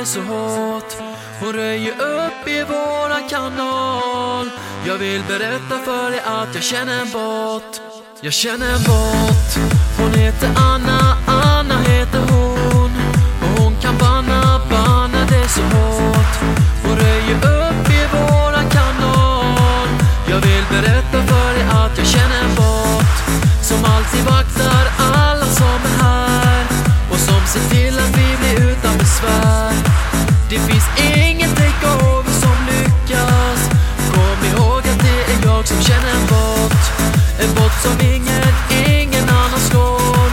det så hårt. Hon röjer upp i våran kanal. Jag vill berätta för dig att jag känner en bot Jag känner en bot Hon heter Anna, Anna heter hon. Och hon kan banna, banna det så hårt. Hon röjer upp i våran kanal. Jag vill berätta för dig att jag känner en bot Som alltid vaktar Det finns ingen takeover som lyckas. Kom ihåg att det är jag som känner en bot. En bot som ingen, ingen annan slår.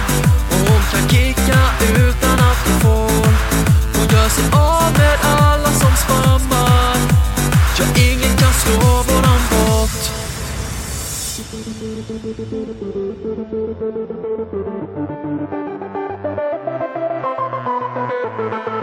Och hon kan kicka utan att hon får. Hon gör sig av med alla som spammar. Ja, ingen kan slå våran bot. Ready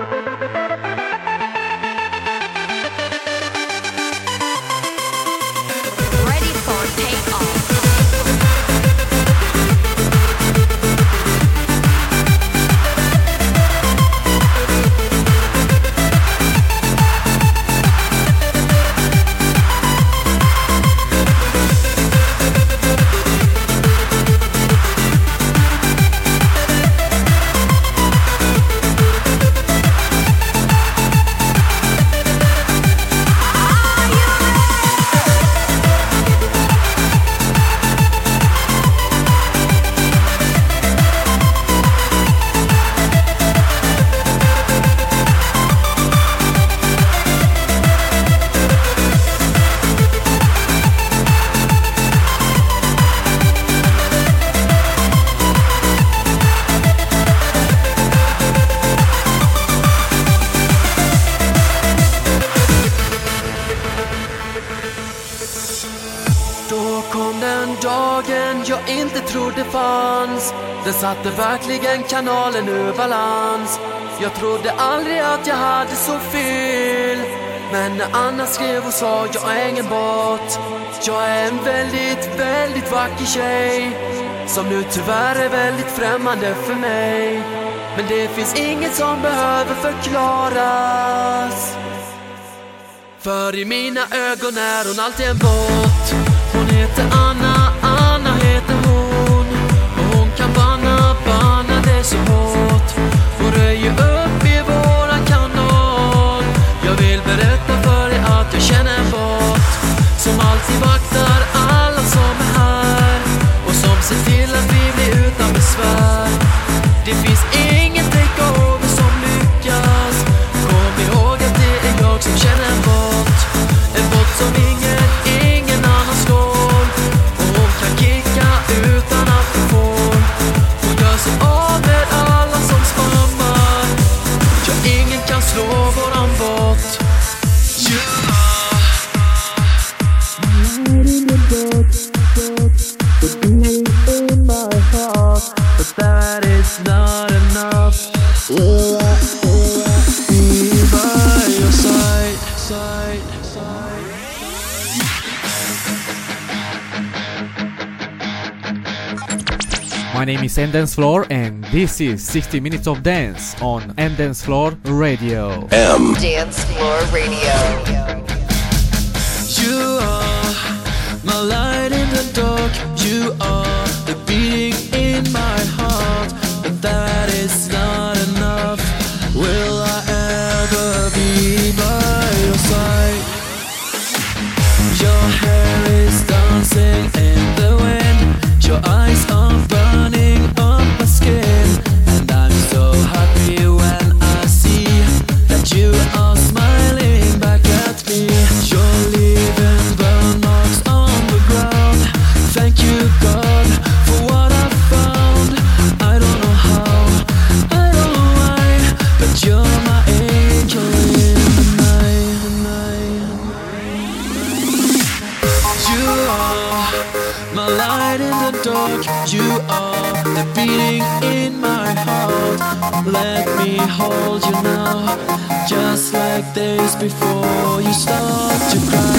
satte verkligen kanalen ur balans. Jag trodde aldrig att jag hade så fel. Men när Anna skrev och sa jag är ingen bot. Jag är en väldigt, väldigt vacker tjej Som nu tyvärr är väldigt främmande för mig. Men det finns inget som behöver förklaras. För i mina ögon är hon alltid en bot. Hon heter Anna, Anna. Banna så hårt och röjer upp i våran kanal. Jag vill berätta för dig att jag känner en bot Som alltid vaktar alla som är här Och som ser till att vi blir utan besvär. Det finns My name is Endance Floor and this is 60 Minutes of Dance on M Dance Floor Radio. M Dance Floor Radio. You are my light in the dark. You are the beating just like days before you start to cry.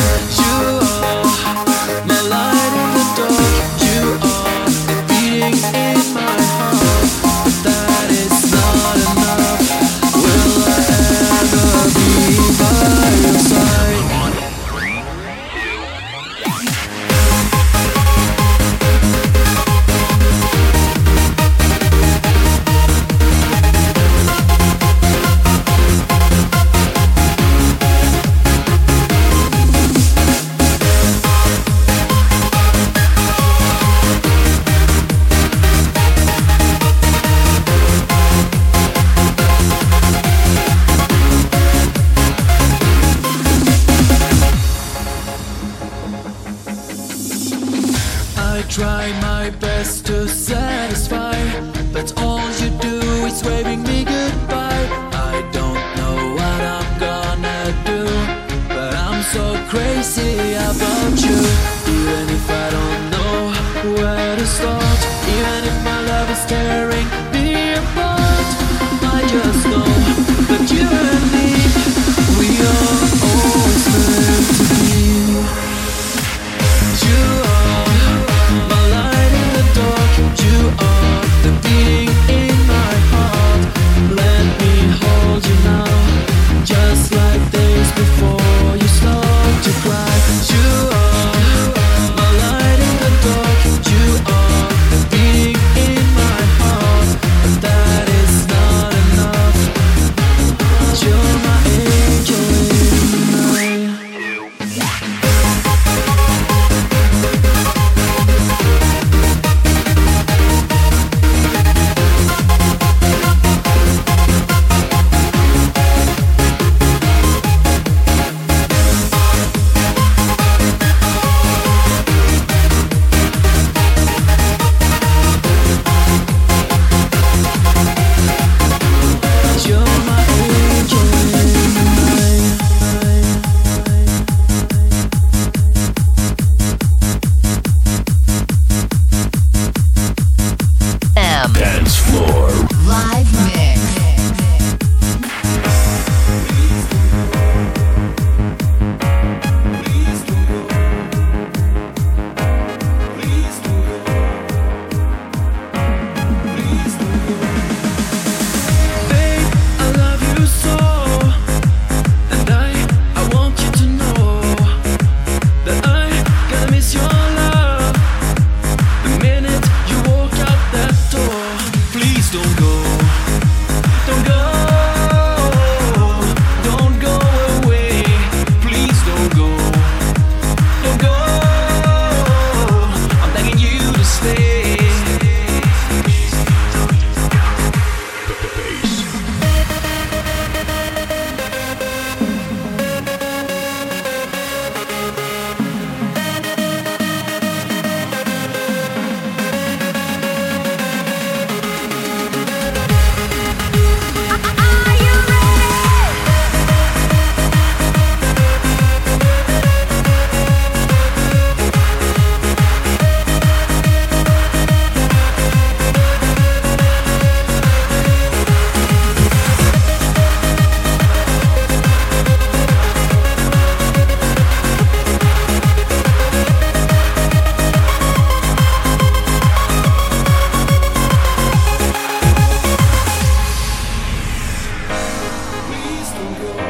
Go.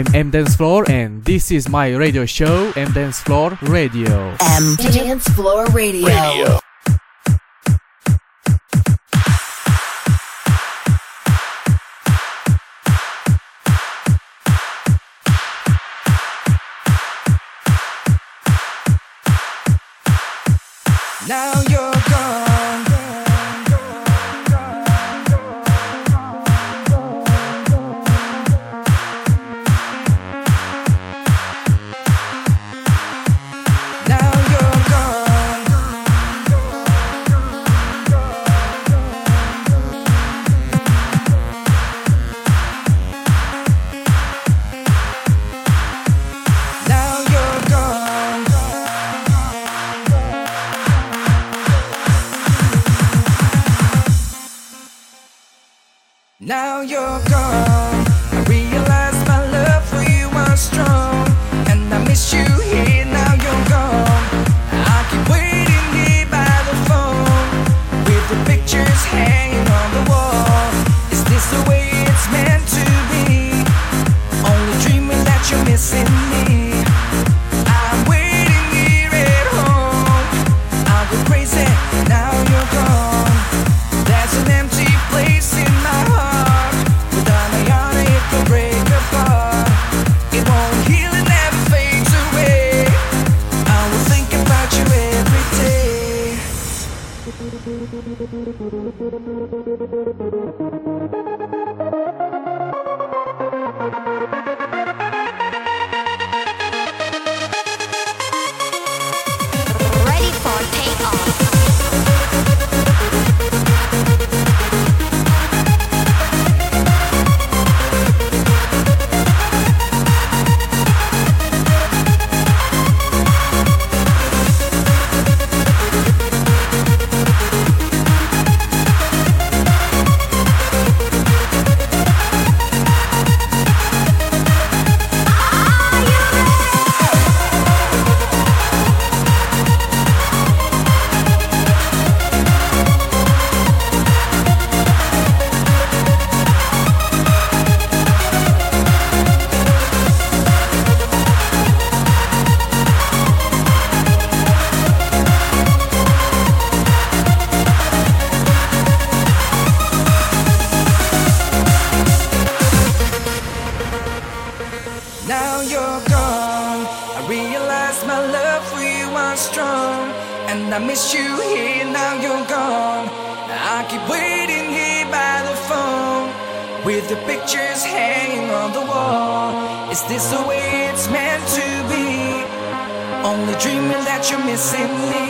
I'm M Dance Floor, and this is my radio show, M Dance Floor Radio. M Dance Floor Radio. radio.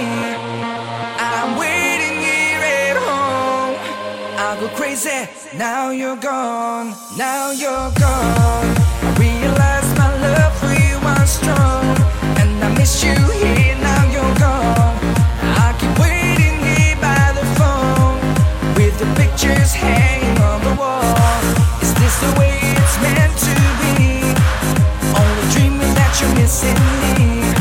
I'm waiting here at home. I go crazy. Now you're gone. Now you're gone. I realize my love for you was strong, and I miss you here. Now you're gone. I keep waiting here by the phone with the pictures hanging on the wall. Is this the way it's meant to be? Only dreaming that you're missing me.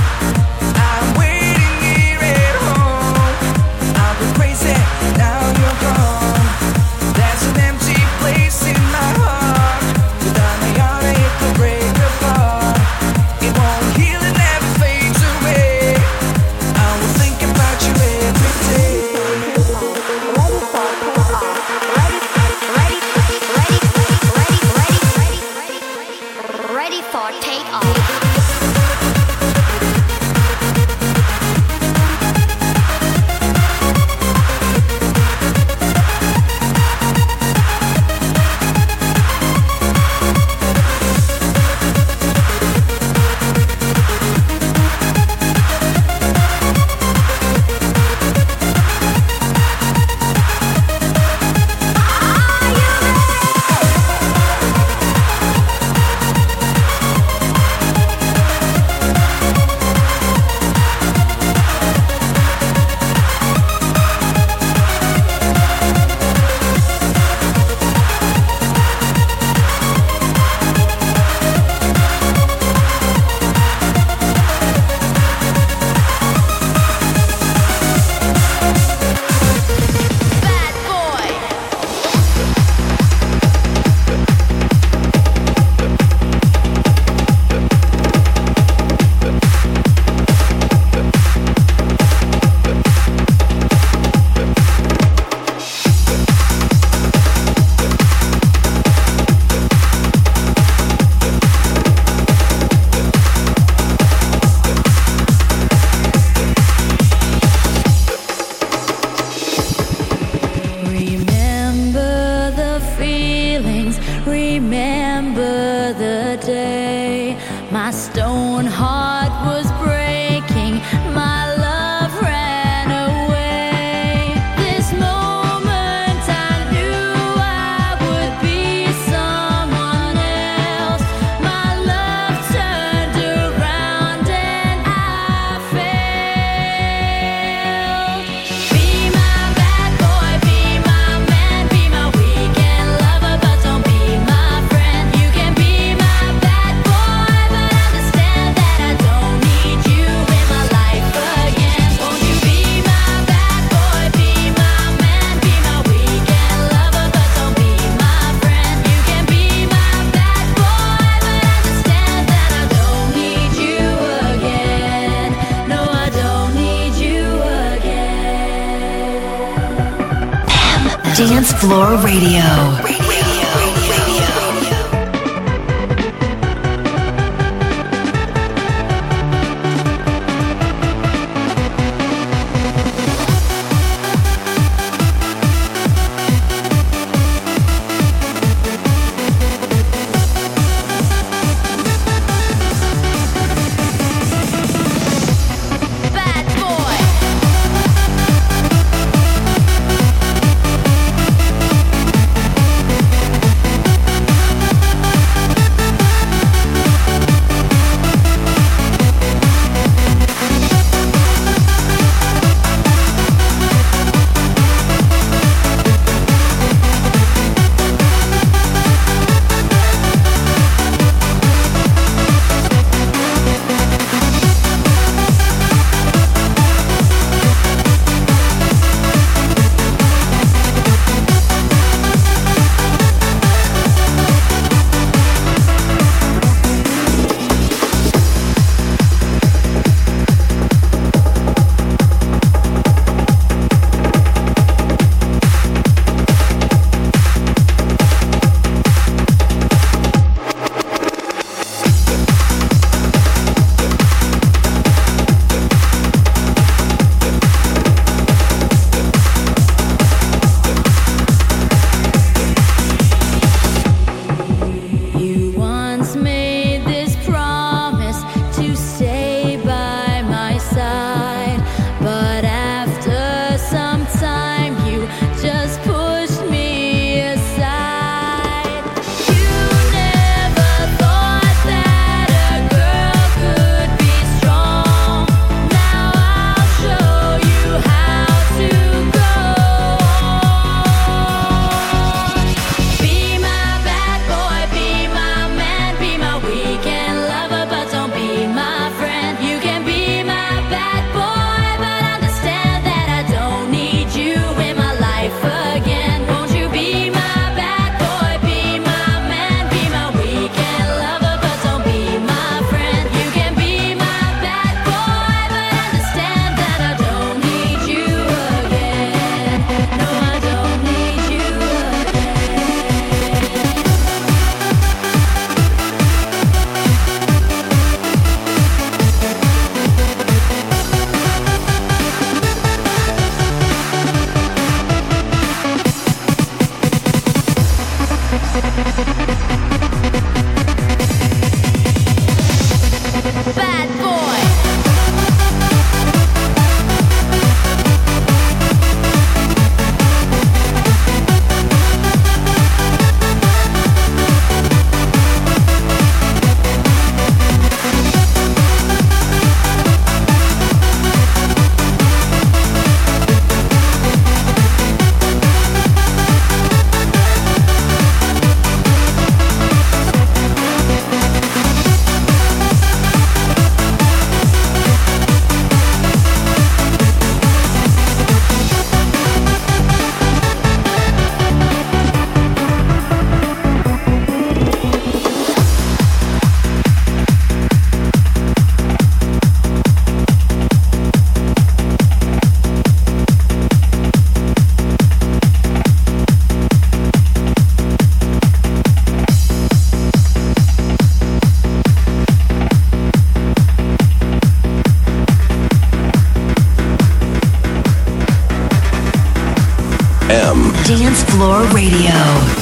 Dance Floor Radio.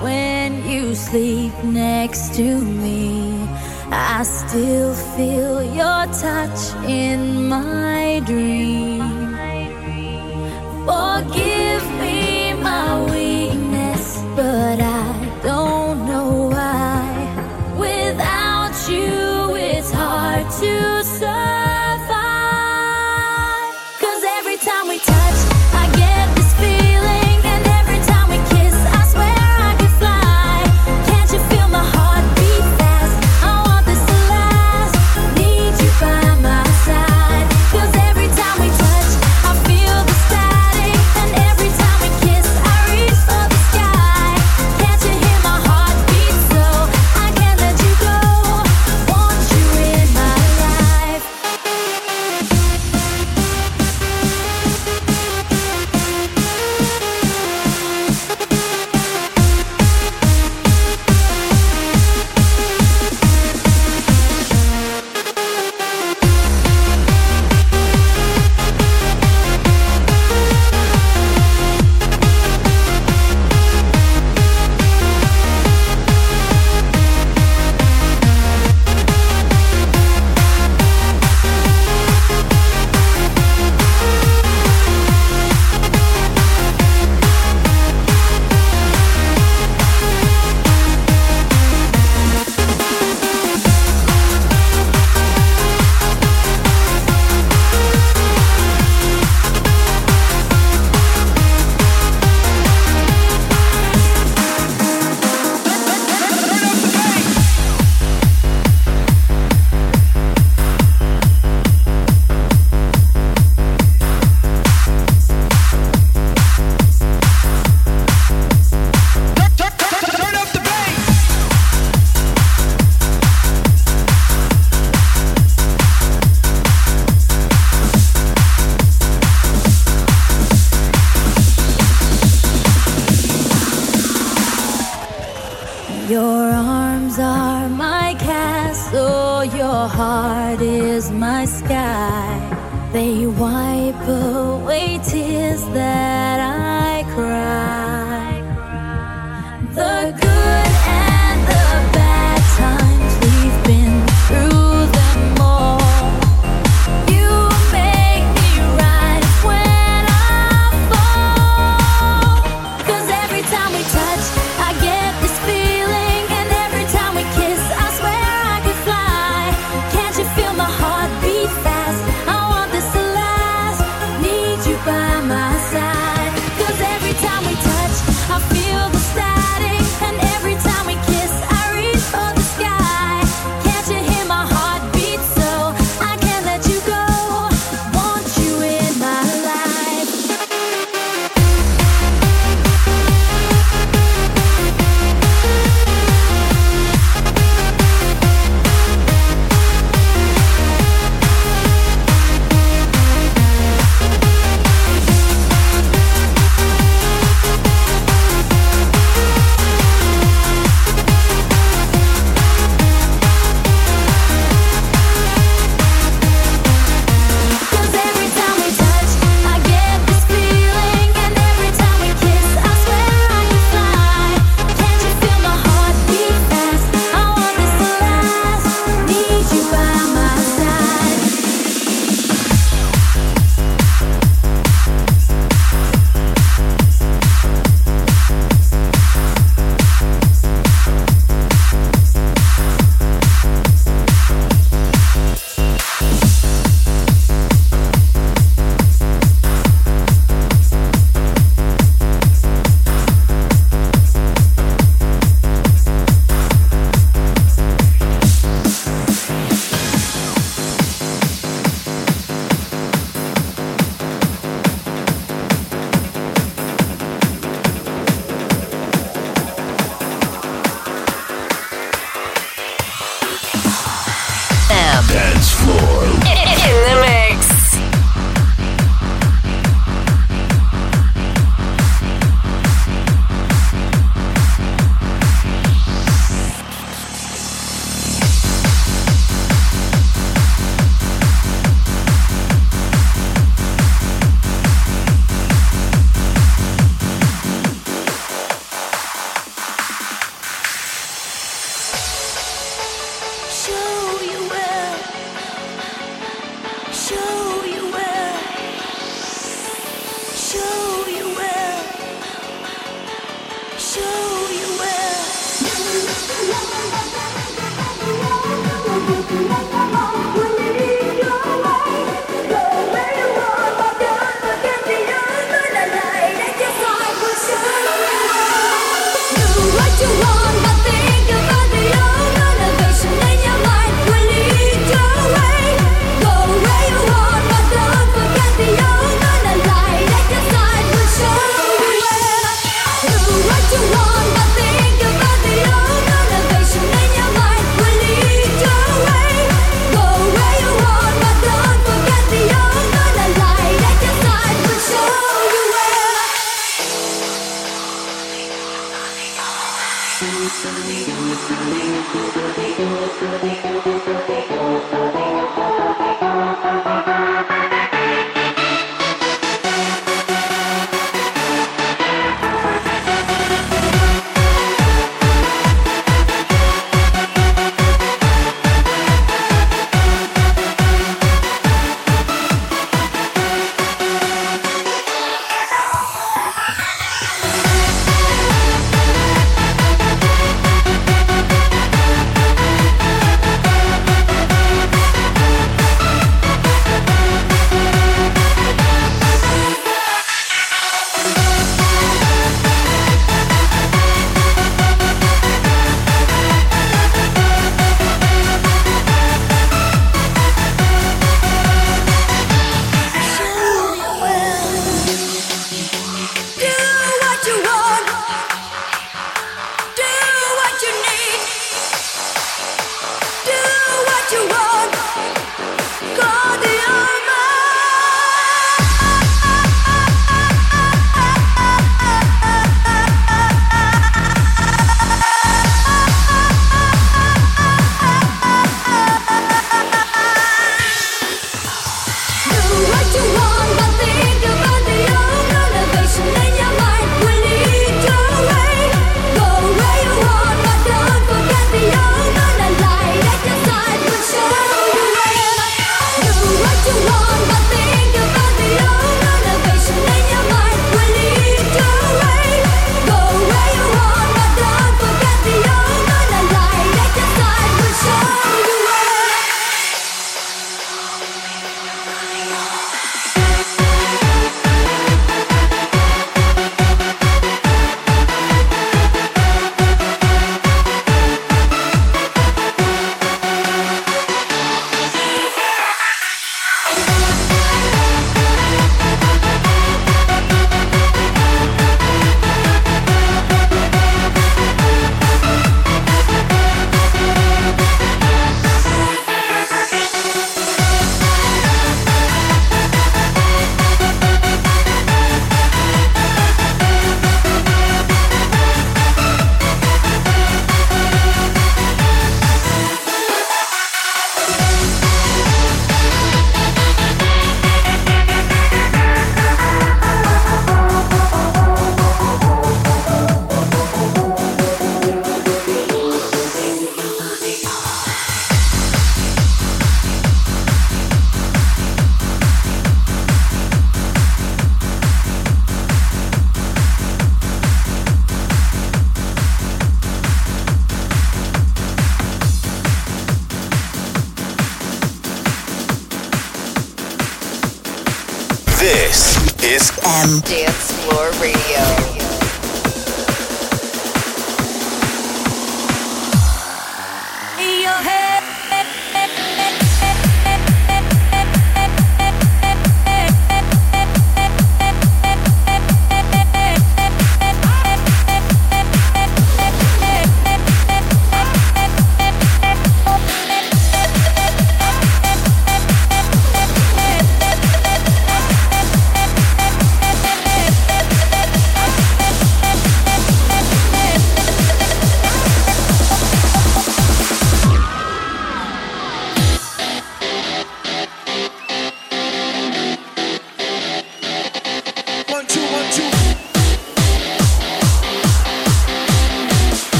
when you sleep next to me. I still feel your touch in my dream. Forgive.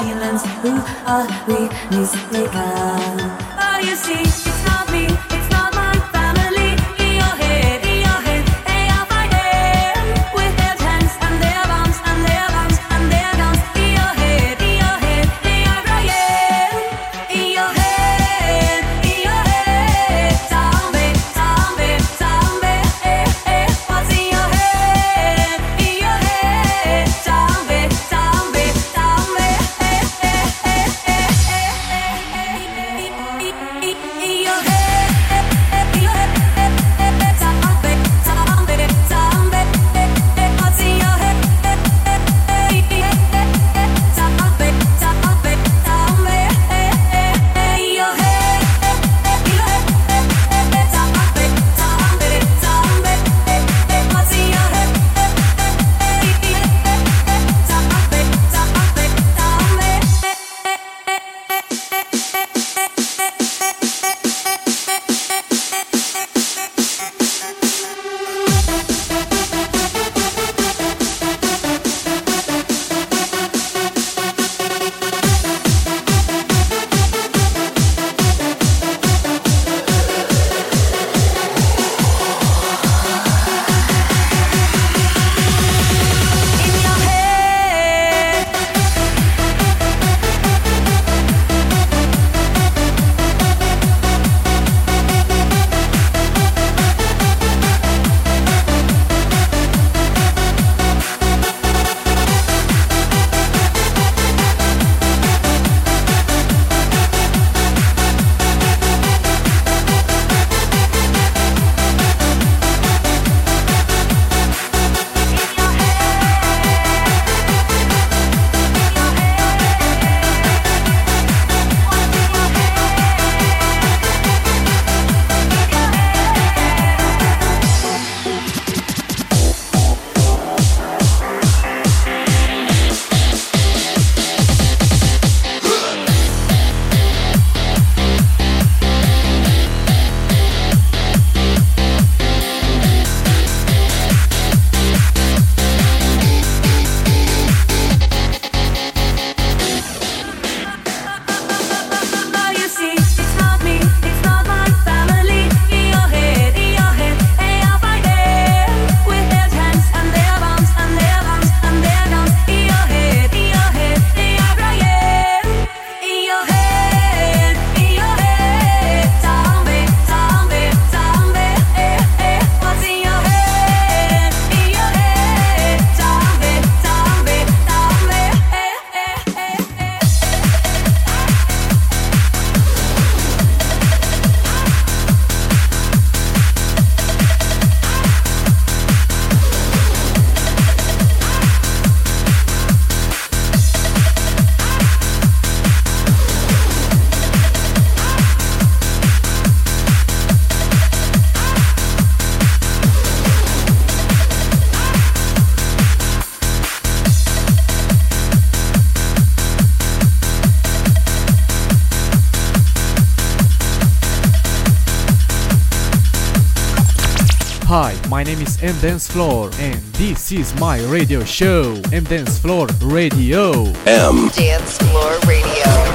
violence. Who are we, newsmakers? Name is M Dance Floor and this is my radio show, M Dance Floor Radio. M. Dance Floor Radio.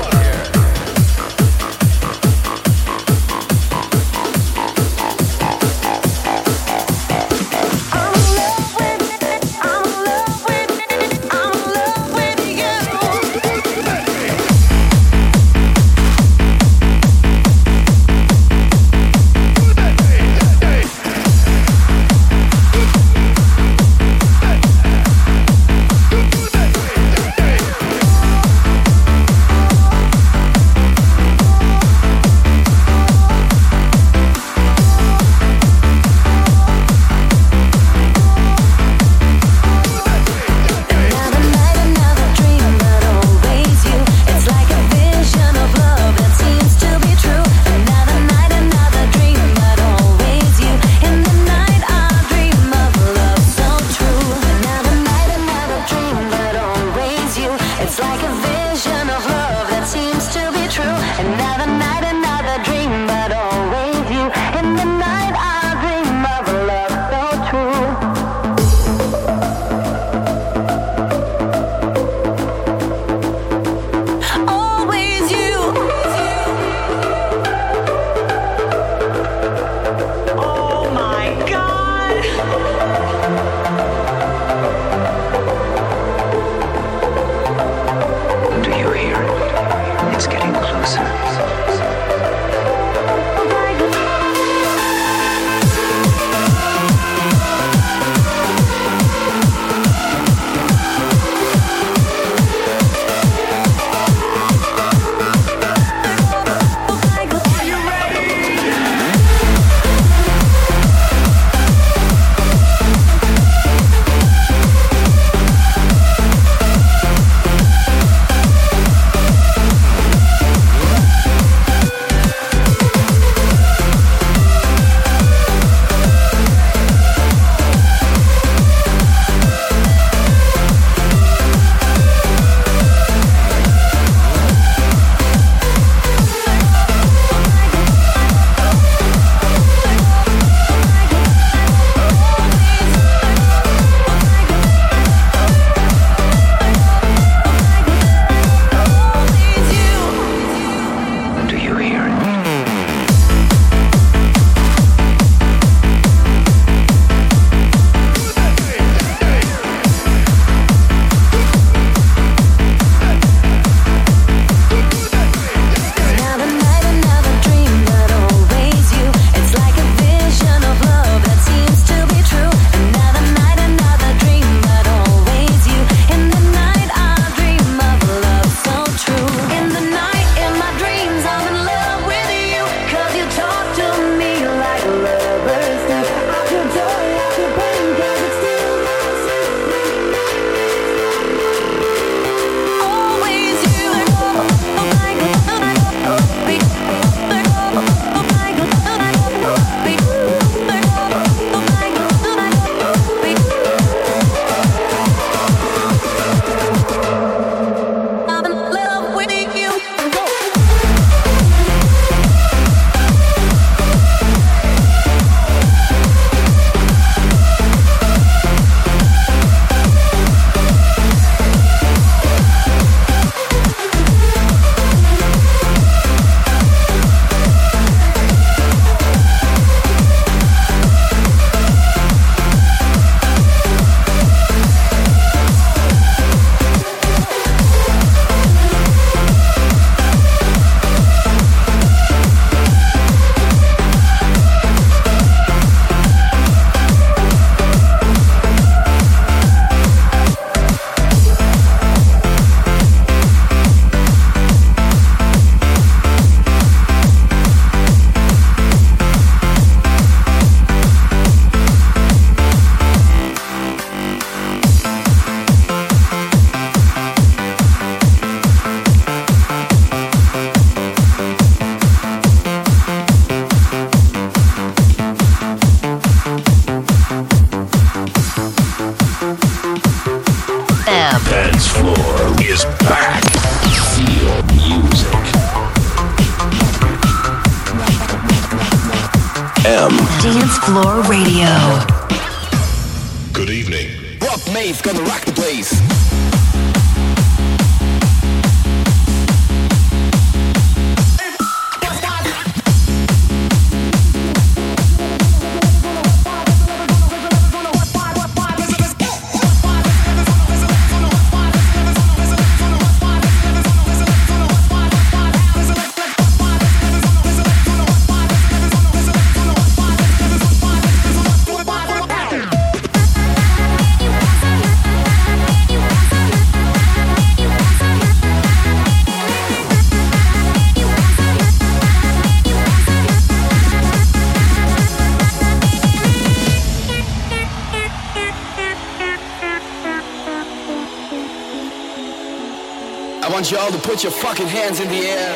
Put your fucking hands in the air.